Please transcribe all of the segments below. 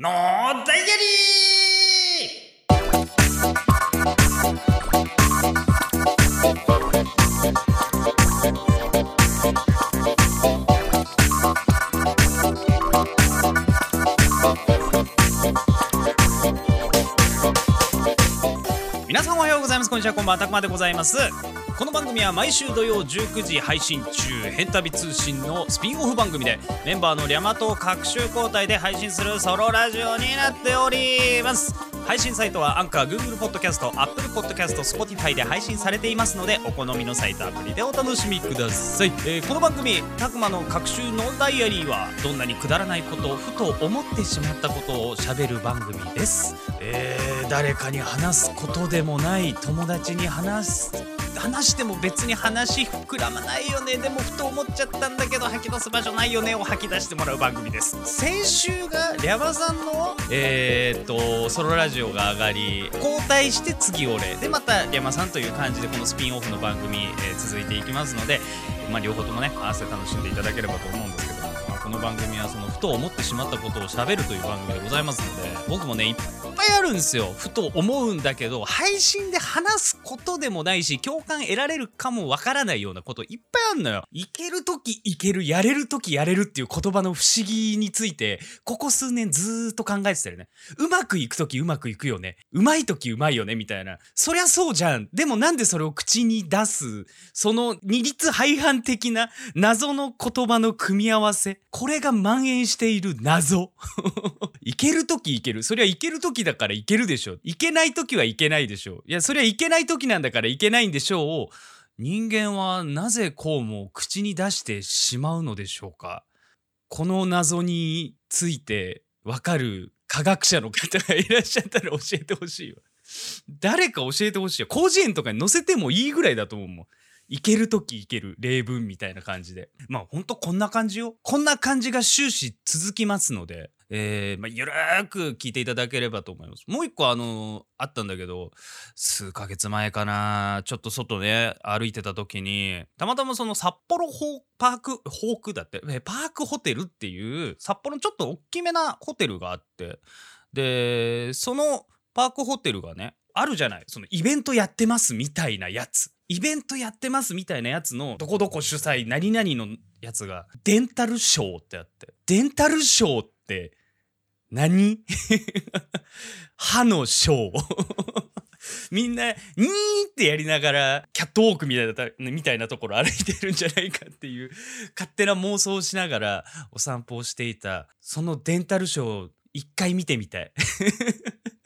のダイアリー皆さんおはようございます。こんにちは。こんばんは。たくまでございます。この番組は毎週土曜19時配信中変旅通信のスピンオフ番組でメンバーのリャマと各週交代で配信するソロラジオになっております配信サイトはアンカー Google ポッドキャスト Apple ポッドキャスト Spotify で配信されていますのでお好みのサイトアプリでお楽しみください、えーこの番組「たくまの各週のダイアリー」はどんなにくだらないことをふと思ってしまったことをしゃべる番組です、えー誰かに話すことでもない友達に話す話しても別に話膨らまないよね。でもふと思っちゃったんだけど吐き出す場所ないよねを吐き出してもらう番組です。先週がリャバさんのえーっとソロラジオが上がり交代して次俺でまたリャマさんという感じでこのスピンオフの番組、えー続いていきますので、まあ、両方ともね合わせて楽しんでいただければと思うんですけども、まあ、この番組はそのふと思ってしまったことをしゃべるという番組でございますので僕もねいっぱいあるんですよ。ふと思うんだけど配信で話すことでもないし共感得られるかもわからないようなこといっぱいあるのよ。いける時いけるやれる時やれるっていう言葉の不思議についてここ数年ずーっと考えてたよね。うまくいく時うまくいくよね。うまい時うまいよねみたいな。そりゃそうじゃん。でもなんでそれを口に出すその二律背反的な謎の言葉の組み合わせ。これが蔓延している謎。いける時いける。そりゃいける時だからいけるでしょ。いけない時はいけないでしょ。いやそりゃいけない時なんだからいけないんでしょう。を人間はなぜこうも口に出してしまうのでしょうか。この謎についてわかる科学者の方がいらっしゃったら教えてほしいわ。誰か教えてほしいよ。広辞苑とかに載せてもいいぐらいだと思うもん。いける時いける例文みたいな感じで。まあほんとこんな感じよ。こんな感じが終始続きますので。えーまあ、ゆるーく聞いていただければと思います。もう一個あのあったんだけど数ヶ月前かな。ちょっと外ね歩いてた時にたまたまその札幌ホーパークホークだってえパークホテルっていう札幌のちょっと大きめなホテルがあって。でそのパークホテルがねあるじゃない。そのイベントやってますみたいなやつ。イベントやってますみたいなやつのどこどこ主催何々のやつがデンタルショーってあってデンタルショーって何？歯のショー。みんなニーってやりながらキャットウォークみたいなみたいなところ歩いてるんじゃないかっていう勝手な妄想をしながらお散歩をしていたそのデンタルショーを一回見てみたい。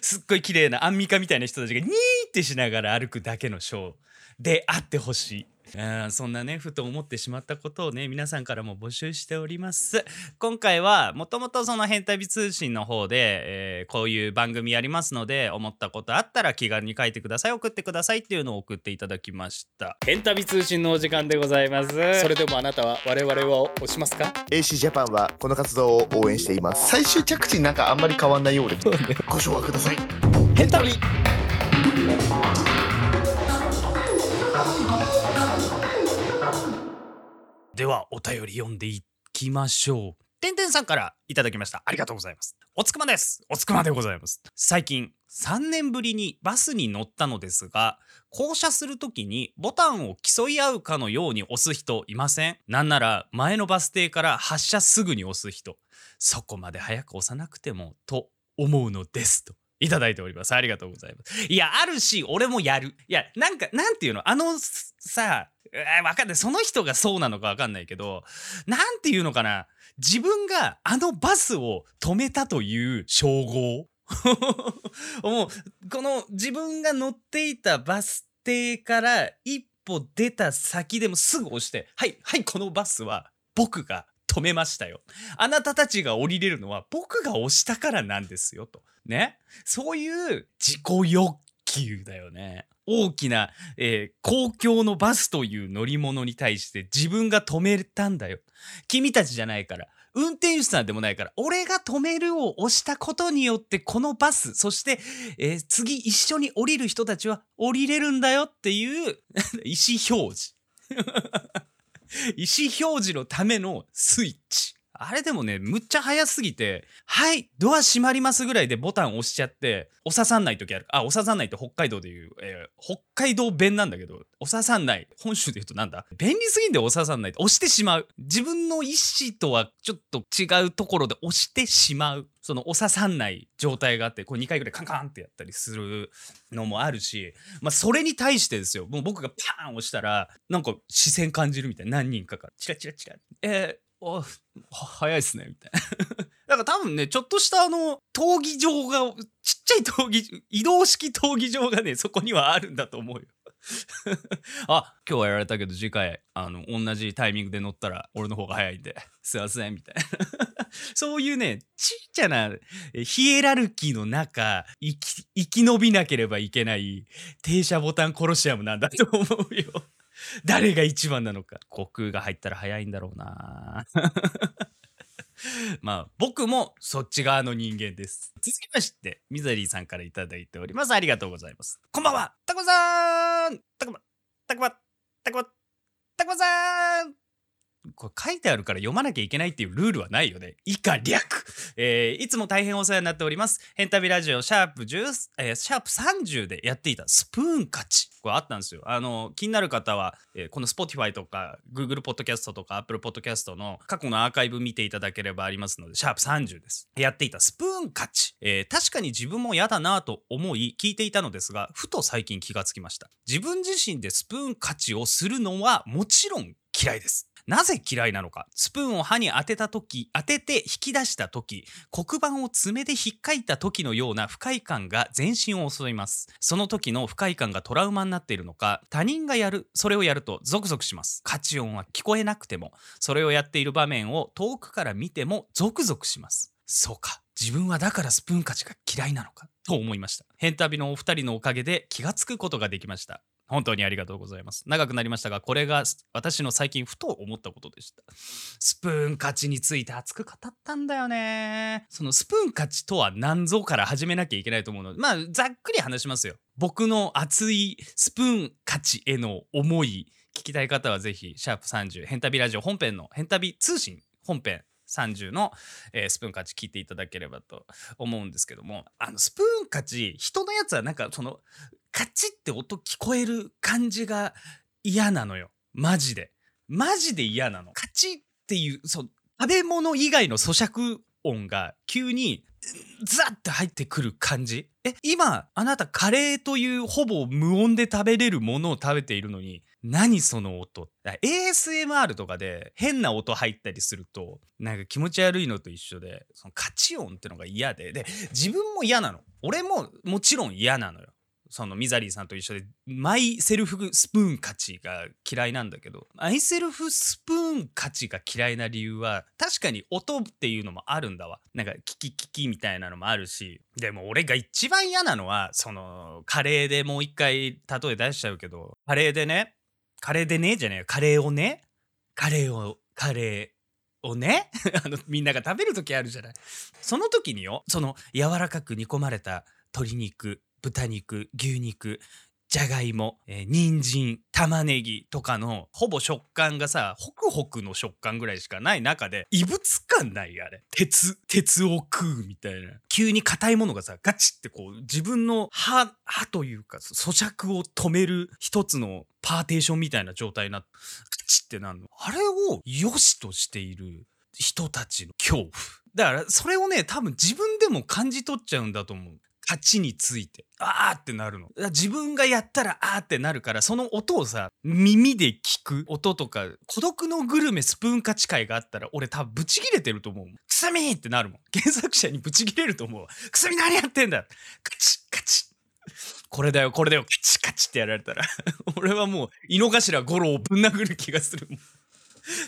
すっごい綺麗なアンミカみたいな人たちがニーってしながら歩くだけのショーであってほしい。うんそんなねふと思ってしまったことをね皆さんからも募集しております。今回はもともとその「変旅通信」の方で、えーこういう番組やりますので思ったことあったら気軽に書いてください送ってくださいっていうのを送っていただきました。変旅通信のお時間でございます。それでもあなたは我々を押しますか？AC ジャパンはこの活動を応援しています。最終着地なんかあんまり変わんないようで。ご唱和ください。変旅ではお便り読んでいきましょう。てんてんさんからいただきました。ありがとうございます。おつくまです。おつくまでございます。最近3年ぶりにバスに乗ったのですが降車するときにボタンを競い合うかのように押す人いません。なんなら前のバス停から発車すぐに押す人。そこまで早く押さなくてもと思うのですと。いただいております。ありがとうございます。いや、あるし、俺もやる。いや、なんか、なんていうの？あのさ、えーわかんない。その人がそうなのかわかんないけど、なんていうのかな自分があのバスを止めたという称号 もう、この自分が乗っていたバス停から一歩出た先でもすぐ押して、はい、はい、このバスは僕が止めましたよ。あなたたちが降りれるのは僕が押したからなんですよと。ね。そういう自己欲求だよね。大きな、えー公共のバスという乗り物に対して自分が止めたんだよ。君たちじゃないから。運転手さんでもないから、俺が止めるを押したことによって、このバス、そして、えー次一緒に降りる人たちは降りれるんだよっていう 意思表示。意思表示のためのスイッチ。あれでもねむっちゃ早すぎて「はいドア閉まります」ぐらいでボタン押しちゃって押ささんない時ある。あ押ささんないって北海道でいう、えー北海道弁なんだけど押ささんない。本州で言うとなんだ？便利すぎんで押ささんないって。押してしまう。自分の意思とはちょっと違うところで押してしまう。その押ささんない状態があってこう2回ぐらいカンカンってやったりするのもあるし、まあ、それに対してですよ。もう僕がパーン押したらなんか視線感じるみたいな。何人かからチラチラチラ。えー、お早いっすねみたいな。だから多分ねちょっとしたあの闘技場がちっちゃい闘技移動式闘技場がねそこにはあるんだと思うよ。あ今日はやられたけど次回あの同じタイミングで乗ったら俺の方が早いんですいませんみたいな。そういうねちっちゃなヒエラルキーの中生き生き延びなければいけない停車ボタンコロシアムなんだと思うよ。誰が一番なのか。虚空が入ったら早いんだろうな。まあ僕もそっち側の人間です。続きましてミザリーさんから頂いております。ありがとうございます。こんばんは。タコさん。タコマタコマタコマタコさん。これ書いてあるから読まなきゃいけないっていうルールはないよね。以下略、えーいつも大変お世話になっております。ヘンタビラジオシャープ10、えーシャープ30でやっていたスプーン勝ち。これあったんですよ。あの、気になる方は、えーこの Spotify とか Google Podcast とか Apple Podcast の過去のアーカイブ見ていただければありますので、シャープ30です。やっていたスプーン勝ち。えー確かに自分も嫌だなと思い聞いていたのですが、ふと最近気がつきました。自分自身でスプーン勝ちをするのはもちろん嫌いです。なぜ嫌いなのか。スプーンを歯に当てた時当てて引き出した時黒板を爪で引っかいた時のような不快感が全身を襲います。その時の不快感がトラウマになっているのか他人がやるそれをやるとゾクゾクします。カチ音は聞こえなくてもそれをやっている場面を遠くから見てもゾクゾクします。そうか。自分はだからスプーン勝ちが嫌いなのかと思いました。変旅のお二人のおかげで気がつくことができました。本当にありがとうございます。長くなりましたが、これが私の最近ふと思ったことでした。スプーン勝ちについて熱く語ったんだよね。そのスプーン勝ちとは何ぞから始めなきゃいけないと思うので、まあ、ざっくり話しますよ。僕の熱いスプーン勝ちへの思い、聞きたい方はぜひ、シャープ30、ヘンタビラジオ本編の、ヘンタビ通信本編30の、えースプーン勝ち聞いていただければと思うんですけどもあのスプーン勝ち人のやつはなんかそのカチって音聞こえる感じが嫌なのよ。マジで。マジで嫌なの。カチっていうそう食べ物以外の咀嚼音が急にザッて入ってくる感じ。え今あなたカレーというほぼ無音で食べれるものを食べているのに何その音？ASMR とかで変な音入ったりするとなんか気持ち悪いのと一緒でそのカチ音ってのが嫌で。で自分も嫌なの。俺ももちろん嫌なのよ。そのミザリーさんと一緒でマイセルフスプーン勝ちが嫌いなんだけどマイセルフスプーン勝ちが嫌いな理由は確かに音っていうのもあるんだわ。なんかキキキキみたいなのもあるしでも俺が一番嫌なのはそのカレーでもう一回例え出しちゃうけどカレーでねカレーでねじゃねえよ。カレーをねカレーをカレーをね あのみんなが食べる時あるじゃない。その時によその柔らかく煮込まれた鶏肉豚肉牛肉じゃがいも、えー、人参玉ねぎとかのほぼ食感がさホクホクの食感ぐらいしかない中で異物感ないあれ。鉄鉄を食うみたいな。急に硬いものがさガチってこう自分の歯歯というか咀嚼を止める一つのパーテーションみたいな状態になってガチってなるの。あれを良しとしている人たちの恐怖。だからそれをね多分自分でも感じ取っちゃうんだと思う。勝ちについて。あーってなるの。自分がやったらあーってなるからその音をさ耳で聞く音とか孤独のグルメスプーン勝ち会があったら俺多分ブチギレてると思うもん。くさみーってなるもん。原作者にブチギレると思うわ。くさみ何やってんだカチッカチッ。これだよこれだよ。カチカチってやられたら。俺はもう井の頭五郎をぶん殴る気がするもん。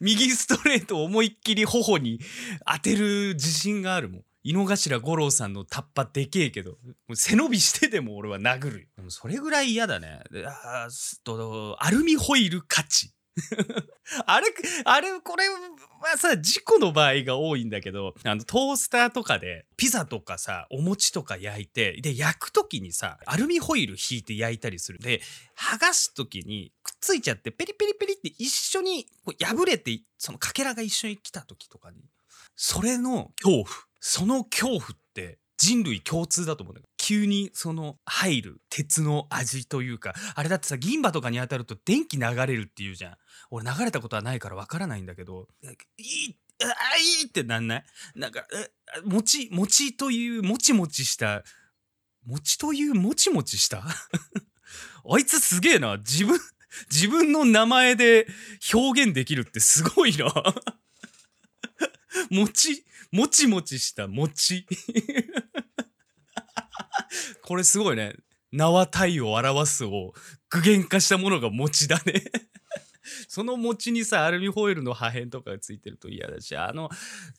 右ストレートを思いっきり頬に当てる自信があるもん井の頭五郎さんのタッパでけえけど背伸びしてでも俺は殴るそれぐらい嫌だね。あとアルミホイル勝ち あれあれこれはさ事故の場合が多いんだけどあのトースターとかでピザとかさお餅とか焼いてで焼く時にさアルミホイル引いて焼いたりする。で剥がす時にくっついちゃってペリペリペリって一緒にこう破れてそのかけらが一緒に来た時とかにそれの恐怖。その恐怖って人類共通だと思うんだよ急にその入る鉄の味というかあれだってさ銀歯とかに当たると電気流れるっていうじゃん。俺流れたことはないからわからないんだけどいいあいいってなんない？なんかえ餅餅というもちもちした餅というもちもちした？あいつすげえな。自分自分の名前で表現できるってすごいな。もちもちもちした餅。これすごいね。縄体を表すを具現化したものが餅だね。その餅にさアルミホイルの破片とかがついてると嫌だしあの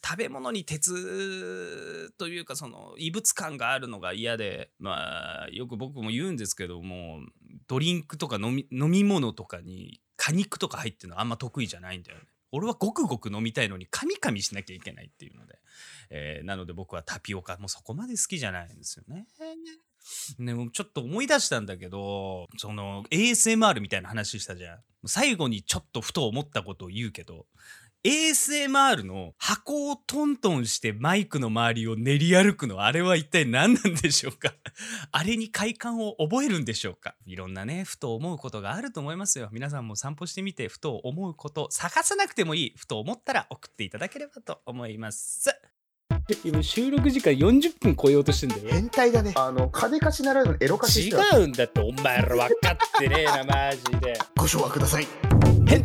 食べ物に鉄というかその異物感があるのが嫌でまあよく僕も言うんですけどもドリンクとか飲み飲み物とかに果肉とか入ってるのあんま得意じゃないんだよね。俺はごくごく飲みたいのにカミカミしなきゃいけないっていうので、えーなので僕はタピオカもそこまで好きじゃないんですよね。でもちょっと思い出したんだけどその ASMR みたいな話したじゃん最後にちょっとふと思ったことを言うけど ASMR の箱をトントンしてマイクの周りを練り歩くのあれは一体何なんでしょうか？あれに快感を覚えるんでしょうか？いろんなねふと思うことがあると思いますよ。皆さんも散歩してみてふと思うこと探さなくてもいいふと思ったら送っていただければと思います。今収録時間40分超えようとしてんだよ。変態だね。あの金貸しならぬエロ貸し違うんだってお前ら分かってねえなマジで。ご唱和ください。ヘン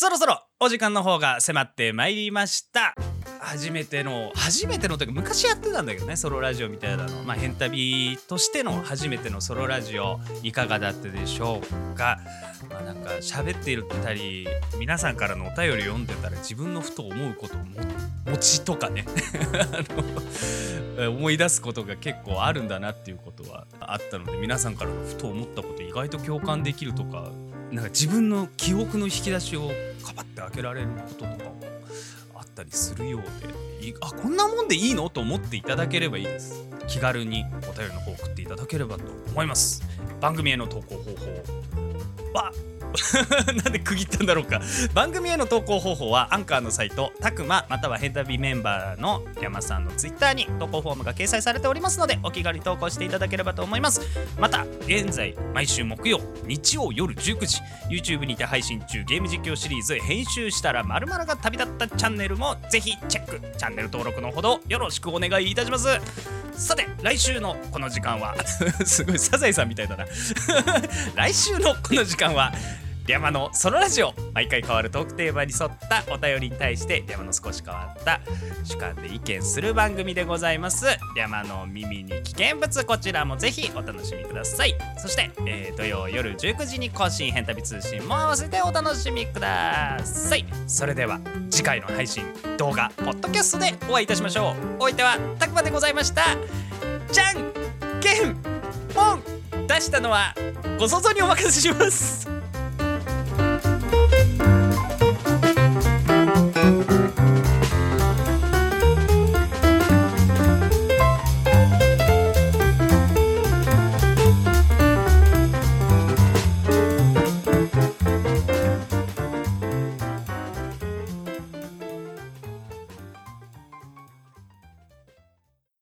そろそろお時間の方が迫ってまいりました。初めての初めてのというか昔やってたんだけどねソロラジオみたいなの。まあ変旅としての初めてのソロラジオいかがだったでしょうか。まあなんか喋っていたり皆さんからのお便り読んでたら自分のふと思うことをも餅とかね。あの思い出すことが結構あるんだなっていうことはあったので皆さんからのふと思ったこと意外と共感できるとかなんか自分の記憶の引き出しをかばって開けられることとかもあったりするようであこんなもんでいいの？と思っていただければいいです。気軽にお便りの方送っていただければと思います番組への投稿方法は なんで区切ったんだろうか。番組への投稿方法はアンカーのサイトたくままたはヘンタビメンバーの山さんのツイッターに投稿フォームが掲載されておりますのでお気軽に投稿していただければと思います。また現在毎週木曜日曜夜19時 YouTube にて配信中ゲーム実況シリーズ編集したら〇〇が旅立ったチャンネルもぜひチェック。チャンネル登録のほどよろしくお願いいたします。さて来週のこの時間は すごいサザエさんみたいだな。来週のこの時間は山のソロラジオ。毎回変わるトークテーマに沿ったお便りに対して山の少し変わった主観で意見する番組でございます。山の耳に危険物こちらもぜひお楽しみください。そして、えー土曜夜19時に更新変旅通信も合わせてお楽しみください。それでは次回の配信動画ポッドキャストでお会いいたしましょう。お相手はたくまでございました。じゃんけんポン出したのはご想像にお任せします。